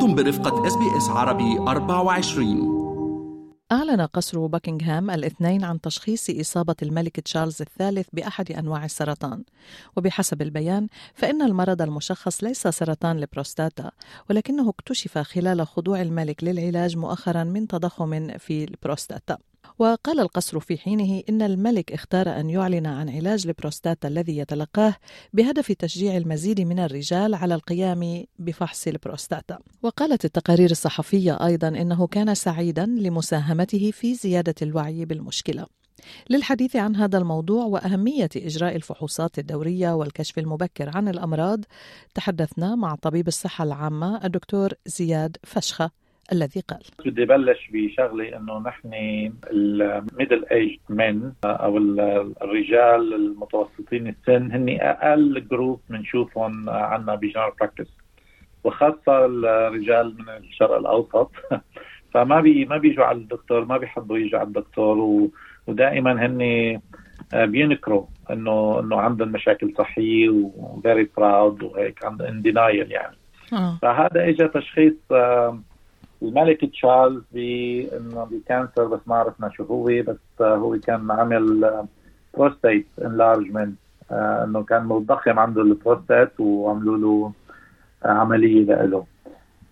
أنتم برفقة SBS عربي 24 أعلن قصر باكنغهام الاثنين عن تشخيص إصابة الملك تشارلز الثالث بأحد أنواع السرطان. وبحسب البيان فإن المرض المشخص ليس سرطان البروستاتا ولكنه اكتشف خلال خضوع الملك للعلاج مؤخرا من تضخم في البروستاتا. وقال القصر في حينه إن الملك اختار أن يعلن عن علاج البروستاتا الذي يتلقاه بهدف تشجيع المزيد من الرجال على القيام بفحص البروستاتا. وقالت التقارير الصحفية أيضا إنه كان سعيدا لمساهمته في زيادة الوعي بالمشكلة. للحديث عن هذا الموضوع وأهمية إجراء الفحوصات الدورية والكشف المبكر عن الأمراض تحدثنا مع طبيب الصحة العامة الدكتور زياد فشخة. الذي قال. بدي بلش بشغلة إنه نحن middle age من أو الرجال المتوسطين السن هن أقل group بنشوفهم عندنا ب general practice وخاصة الرجال من الشرق الأوسط. فما بي ما بيجوا على الدكتور ما بيحبوا يجوا على الدكتور و... ودائما هن بينكروا إنه إنه عندهم مشاكل صحية و very proud وهيك عندهم denial يعني. آه. فهذا اجى تشخيص الملك تشارلز إنه ب cancer بس ما عرفنا شو هو بس هو كان عامل prostate enlargement إنه كان متضخم عنده البروستات وعملوا له عملية له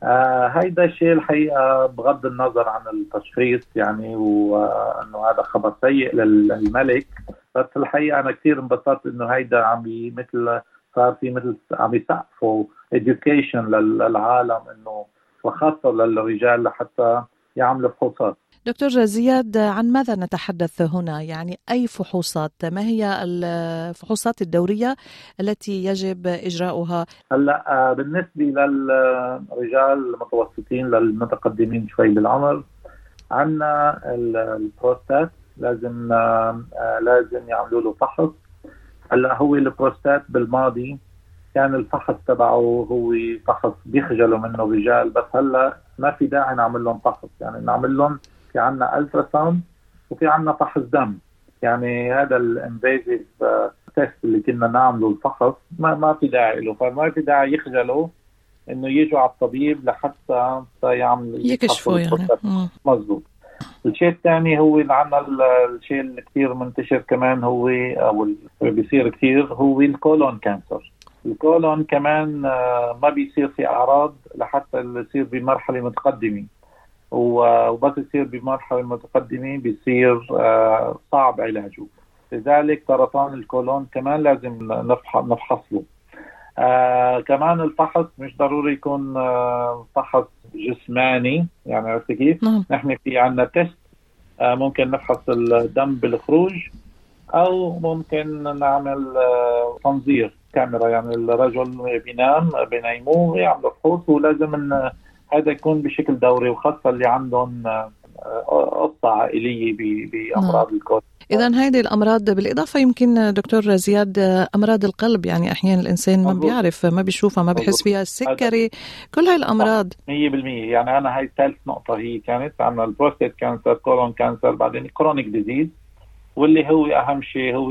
آه هيدا الشيء الحقيقة بغض النظر عن التشخيص يعني وإنه هذا خبر سيء للملك. بس الحقيقة أنا كثير انبسطت إنه هيدا عم مثل صار في مثل عم يسقفوا education للعالم إنه وخاصة للرجال لحتى يعملوا فحوصات. دكتور زياد عن ماذا نتحدث هنا؟ يعني أي فحوصات؟ ما هي الفحوصات الدورية التي يجب إجراؤها؟ هلأ بالنسبة للرجال المتوسطين للمتقدمين شوي بالعمر عندنا البروستات لازم لازم يعملوا له فحص. هلأ هو البروستات بالماضي كان الفحص تبعه هو فحص بيخجلوا منه رجال بس هلا ما في داعي نعمل لهم فحص يعني نعمل لهم في عندنا ultrasound وفي عندنا فحص دم. يعني هذا ال invasive test اللي كنا نعمله الفحص ما ما في داعي له. فما في داعي يخجلوا إنه يجوا على الطبيب لحتى يعمل يكشفوا يعني. مزبوط الشيء الثاني هو اللي عندنا الشيء اللي كثير منتشر كمان هو أو بيصير كثير هو ال colon cancer الكولون كمان آه، ما بيصير في أعراض لحتى يصير بمرحلة متقدمة. وبس يصير بمرحلة متقدمة بيصير آه، صعب علاجه. لذلك سرطان الكولون كمان لازم نفحص له آه كمان الفحص مش ضروري يكون آه فحص جسماني. يعني عرفت كيف؟ نعم. نحن في عندنا تيست آه ممكن نفحص الدم بالخروج أو ممكن نعمل آه تنظير. كاميرا يعني الرجل بينام بينيموه يعملوا فحوص ولازم إن هذا يكون بشكل دوري وخاصة اللي عندهم قصة آه، عائليه بأمراض نعم. الكود اذا هذه الأمراض بالإضافة يمكن دكتور زياد أمراض القلب يعني أحيانا الإنسان ما بيعرف ما بيشوفها ما بيحس فيها السكري كل هاي الأمراض. 100% يعني أنا هاي ثالث نقطة هي كانت عندنا ال prostate cancer colon cancer بعدين chronic disease واللي هو أهم شيء هو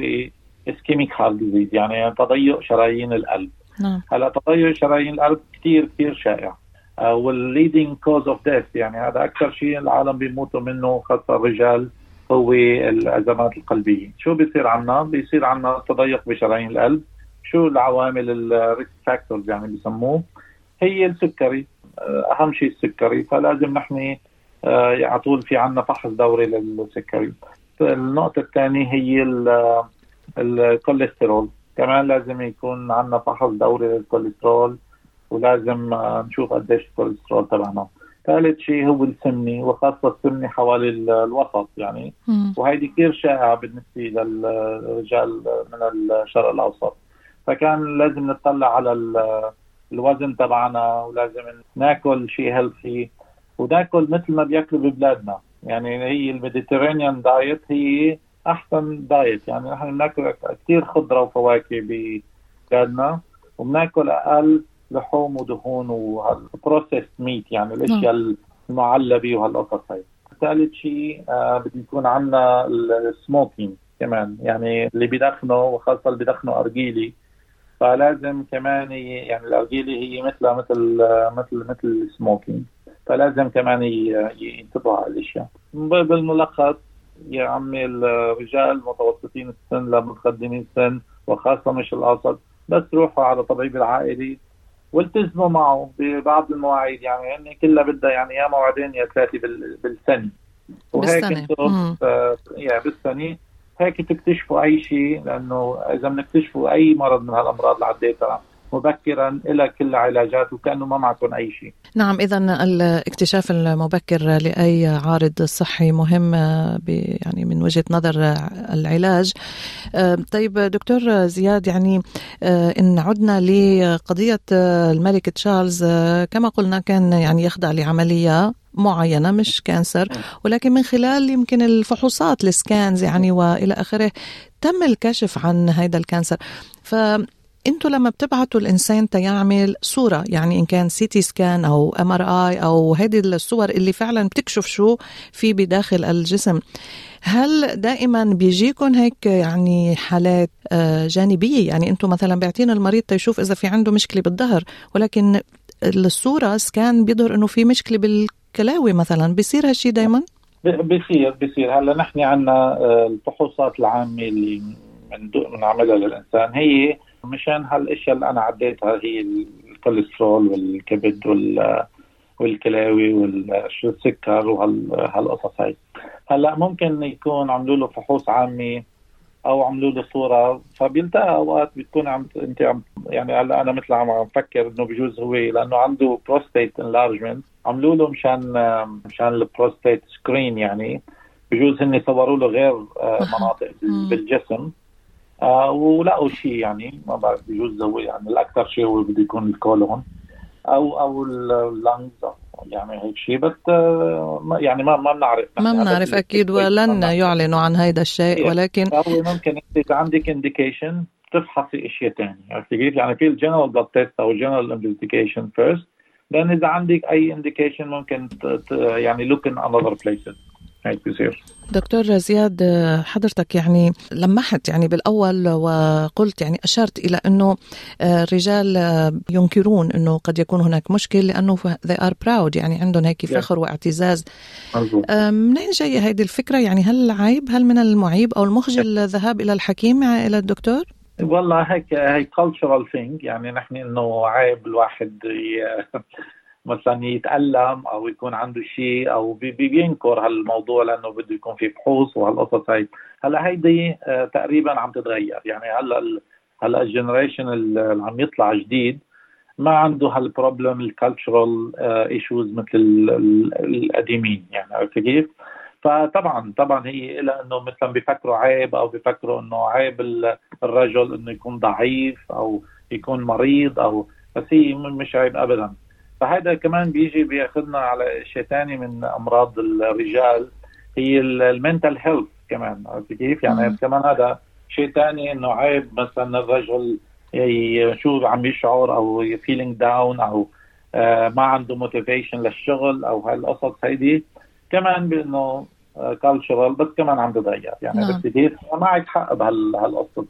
ischemic heart disease يعني تضيق شرايين القلب. نعم. هلا تضيق شرايين القلب كثير كثير شائع. وال leading cause of death يعني هذا أكثر شيء العالم بيموتوا منه خاصة الرجال هو الأزمات القلبية. شو بيصير عنا بيصير عنا تضيق بشرايين القلب. شو العوامل ال risk factors يعني بسموه؟ هي السكري. أهم شيء السكري. فلازم نحن آه، على طول في عنا فحص دوري للسكري. النقطة الثانية هي الكوليسترول. كمان لازم يكون عندنا فحص دوري للكوليسترول ولازم نشوف قديش الكوليسترول تبعنا. ثالث شيء هو السمنه وخاصة السمنه حوالي الوسط يعني. وهيدي كثير شائعة بالنسبة للرجال من الشرق الأوسط. فكان لازم نطلع على الوزن تبعنا ولازم ناكل شيء healthy وناكل مثل ما بياكلوا ببلادنا. يعني هي ال Mediterranean diet هي أحسن diet. يعني نحن بناكل كثير خضرة وفواكه ببلادنا وبنأكل أقل لحوم ودهون و processed meat يعني الأشياء نعم. المعلبة وهالقصص هي ثالث شيء آه بده يكون عندنا ال smoking كمان. يعني اللي بيدخنوا وخاصة اللي بيدخنوا أرجيلي. فلازم كمان يعني الارجيله هي مثل مثل مثل مثل السموكينج فلازم كمان ينتبهوا على الأشياء. بالملخص يا عمي الرجال متوسطين السن لمتقدمين السن وخاصة مش الاوسط بس روحوا على طبيب العائلي والتزموا معه ببعض المواعيد. يعني هن كلها بدها يعني يا موعدين يا ثلاثة بالسنة. وهيك آه يعني بالسنة. هيك تكتشفوا أي شيء لأنه إذا بنكتشفوا أي مرض من هالأمراض اللي عديتها مبكرا إلى كل علاجات وكأنه ما معكم أي شيء. نعم اذا الاكتشاف المبكر لأي عارض صحي مهم يعني من وجهة نظر العلاج. طيب دكتور زياد يعني إن عدنا لقضية الملك تشارلز كما قلنا كان يعني يخضع لعملية معينة مش cancer ولكن من خلال يمكن الفحوصات ال scans يعني وإلى آخره تم الكشف عن هذا ال cancer ف أنتوا لما بتبعتوا الإنسان تيعمل صورة يعني إن كان CT scan أو MRI أو هذه الصور اللي فعلا بتكشف شو في بداخل الجسم هل دائما بيجيكم هيك يعني حالات جانبية؟ يعني أنتم مثلا بيعطينا المريض تيشوف إذا في عنده مشكلة بالظهر ولكن الصورة scan بيظهر إنه في مشكلة بالكلاوي مثلا بيصير هالشيء دائما؟ بيصير بيصير. هلأ نحن عندنا الفحوصات العامة اللي بنعملها للإنسان هي مشان هالأشياء اللي أنا عديتها هي الكوليسترول والكبد وال والكلاوي والسكر وهالقصص هاي. هلأ ممكن يكون عملوا له فحوص عامة أو عملوا له صورة. فبيلتقى أوقات بتكون عم أنت عم يعني هلأ أنا مثل عم بفكر إنه بجوز هو لأنه عنده prostate enlargement عملوا له مشان مشان ال prostate screen يعني. بجوز هن صوروا له غير مناطق بالجسم. آه ولقوا شيء يعني ما بعرف بجوز هو يعني الأكثر شيء هو بده يكون الكولون أو أو ال lungs يعني هيك شيء بس آه يعني ما ما بنعرف. ما بنعرف أكيد ولن يعلنوا عن هذا الشيء ولكن هو ممكن إذا عندك indication تفحصي إشياء ثانية عرفتي كيف؟ يعني في ال general blood test أو ال general investigation first لأن إذا عندك أي indication ممكن يعني look in other places هيك بيصير. دكتور زياد حضرتك يعني لمحت يعني بالأول وقلت يعني أشرت إلى أنه الرجال ينكرون أنه قد يكون هناك مشكل لأنه they are proud يعني عندهم هيك فخر واعتزاز. منين جاية هذه الفكرة؟ يعني هل عيب هل من المعيب أو المخجل الذهاب إلى الحكيم إلى الدكتور؟ والله هيك هي cultural thing يعني نحن إنه عيب الواحد مثلا يتألم أو يكون عنده شيء بي بينكر هالموضوع لأنه بده يكون في فحوص وهالقصص هي هلأ هيدي آه تقريبا عم تتغير. يعني هلأ هلأ ال generation اللي عم يطلع جديد ما عنده هال problem ال cultural issues مثل القديمين. يعني عرفت كيف؟ فطبعا طبعا هي إلى إنه مثلا بيفكروا عيب أو بيفكروا إنه عيب الرجل إنه يكون ضعيف أو يكون مريض أو بس هي مش عيب ابدا. فهذا كمان بيجي بياخذنا على شيء ثاني من أمراض الرجال هي ال mental health كمان عرفت كيف؟ يعني مم. كمان هذا شيء ثاني إنه عيب مثلا الرجل شو عم يشعر أو feeling down أو آه ما عنده motivation للشغل أو هالقصص هيدي كمان بإنه cultural بس كمان عم تتغير يعني نعم. عرفت كيف؟ معك حق بهالقصه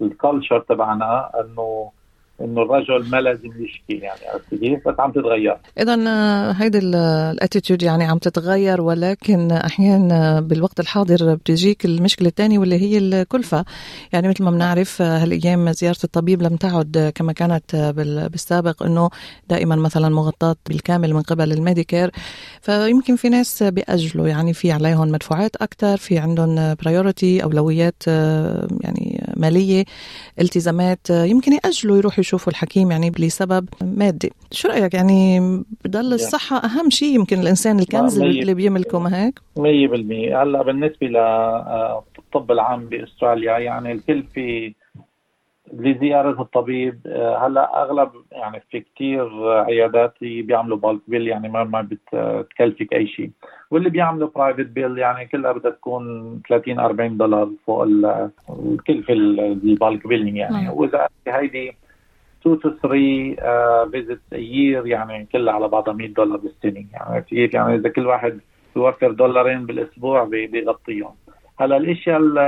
ال culture تبعنا إنه إنه الرجل ما لازم يشكي يعني عرفت كيف؟ بس عم تتغير. اذا هيدي ال attitude يعني عم تتغير ولكن أحيانا بالوقت الحاضر بتجيك المشكلة الثانية واللي هي الكلفة. يعني مثل ما بنعرف هالأيام زيارة الطبيب لم تعد كما كانت بالسابق إنه دائما مثلا مغطاة بالكامل من قبل ال Medicare. فيمكن في ناس بيأجلوا يعني في عليهم مدفوعات أكثر في عندهم priority أولويات يعني مالية التزامات يمكن يأجلوا يروحوا يشوفوا الحكيم يعني لسبب مادي. شو رأيك؟ يعني بضل الصحة أهم شيء يمكن الإنسان الكنز اللي بيملكه ما هيك؟ 100% هلأ بالنسبة للطب العام بأستراليا يعني الكل في لزيارة الطبيب هلا أغلب يعني في كثير عيادات بيعملوا bulk bill يعني ما ما بتكلفك أي شيء. واللي بيعملوا private bill يعني كلها بدها تكون 30 40 دولار فوق الكلفه ال bulk billing يعني. وإذا هيدي 2 to 3 visits uh, year يعني كلها على بعضها 100 دولار بالسنة. يعني كيف؟ يعني إذا كل واحد بيوفر دولارين بالأسبوع بيغطيهم. هلا الأشياء ال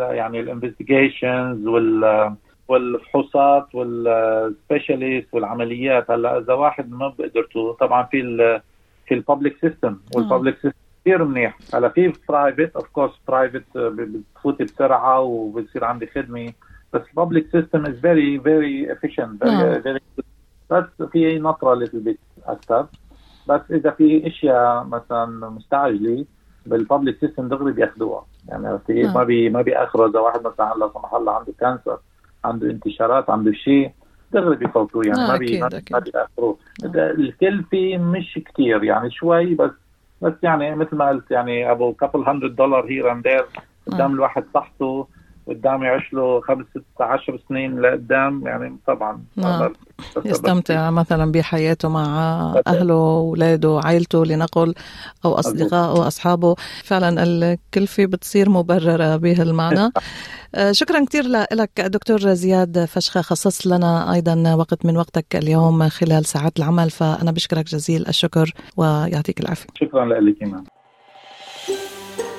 يعني ال investigations وال والفحوصات وال specialist والعمليات. هلأ إذا واحد ما بقدرته طبعا في ال في ال public system وال public system كثير منيح. هلأ في private of course private بتفوتي بسرعة وبصير عندي خدمة. بس ال public system is very very efficient very بس في نطرة للبيت أكثر. بس إذا في أشياء مثلا مستعجلة بال public system دغري بياخذوها يعني عرفتي ما بي ما بيأخروا إذا واحد مثلا لا سمح الله عنده cancer عنده انتشارات عنده شيء دغري بيفوتوه. يعني آه ما بي ما بياخروه الكلفة مش كثير يعني شوي بس بس يعني مثل ما قلت يعني a couple hundred dollar here and there قدام الواحد صحته. قدام يعيش له خمس ست عشر سنين لقدام يعني طبعا نعم. يستمتع مثلا بحياته مع أهله واولاده عائلته لنقل أو اصدقائه أو أصحابه. فعلا الكلفه بتصير مبررة بهالمعنى. شكرا كثير لك دكتور زياد فشخة. خصصت لنا أيضا وقت من وقتك اليوم خلال ساعات العمل فأنا بشكرك جزيل الشكر ويعطيك العافية. شكرا لك كمان